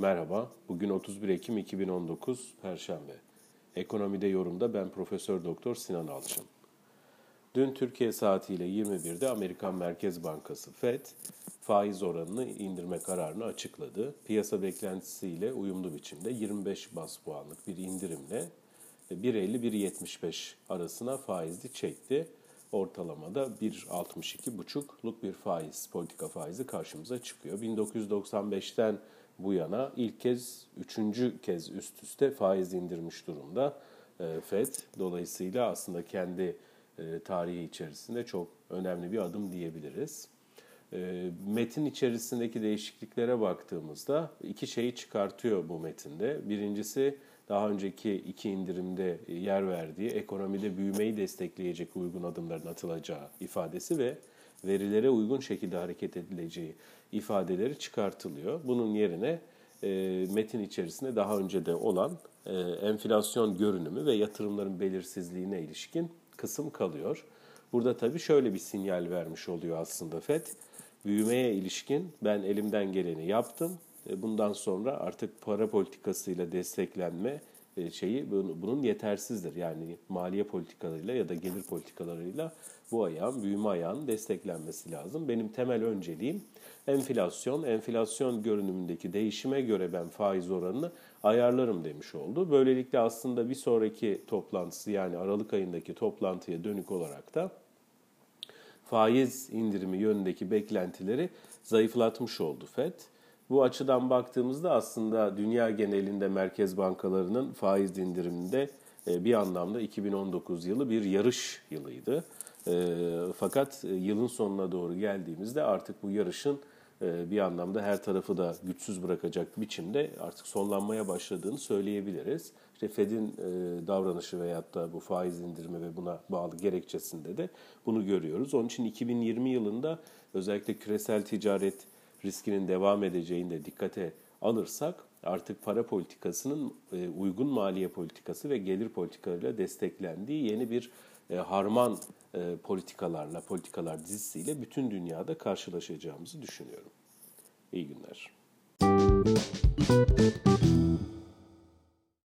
Merhaba, bugün 31 Ekim 2019 Perşembe. Ekonomide yorumda ben Profesör Doktor Sinan Alçın. Dün Türkiye saatiyle 21'de Amerikan Merkez Bankası Fed faiz oranını indirme kararını açıkladı. Piyasa beklentisiyle uyumlu biçimde 25 bas puanlık bir indirimle 1.50-1.75 arasına faizli çekti. Ortalamada 1.62,5'luk bir faiz, politika faizi karşımıza çıkıyor. 1995'ten bu yana ilk kez, üçüncü kez üst üste faiz indirmiş durumda e, FED. Dolayısıyla aslında kendi e, tarihi içerisinde çok önemli bir adım diyebiliriz. E, metin içerisindeki değişikliklere baktığımızda iki şeyi çıkartıyor bu metinde. Birincisi daha önceki iki indirimde yer verdiği ekonomide büyümeyi destekleyecek uygun adımların atılacağı ifadesi ve verilere uygun şekilde hareket edileceği ifadeleri çıkartılıyor. Bunun yerine e, metin içerisinde daha önce de olan e, enflasyon görünümü ve yatırımların belirsizliğine ilişkin kısım kalıyor. Burada tabii şöyle bir sinyal vermiş oluyor aslında FED. Büyümeye ilişkin ben elimden geleni yaptım. E, bundan sonra artık para politikasıyla desteklenme şeyi bunun yetersizdir. Yani maliye politikalarıyla ya da gelir politikalarıyla bu ayağın, büyüme ayağının desteklenmesi lazım. Benim temel önceliğim enflasyon. Enflasyon görünümündeki değişime göre ben faiz oranını ayarlarım demiş oldu. Böylelikle aslında bir sonraki toplantısı yani Aralık ayındaki toplantıya dönük olarak da faiz indirimi yönündeki beklentileri zayıflatmış oldu FED. Bu açıdan baktığımızda aslında dünya genelinde merkez bankalarının faiz indiriminde e, bir anlamda 2019 yılı bir yarış yılıydı. E, fakat e, yılın sonuna doğru geldiğimizde artık bu yarışın bir anlamda her tarafı da güçsüz bırakacak biçimde artık sonlanmaya başladığını söyleyebiliriz. İşte Fed'in davranışı veyahut da bu faiz indirimi ve buna bağlı gerekçesinde de bunu görüyoruz. Onun için 2020 yılında özellikle küresel ticaret riskinin devam edeceğini de dikkate alırsak artık para politikasının e, uygun maliye politikası ve gelir politikalarıyla desteklendiği yeni bir e, harman e, politikalarla, politikalar dizisiyle bütün dünyada karşılaşacağımızı düşünüyorum. İyi günler.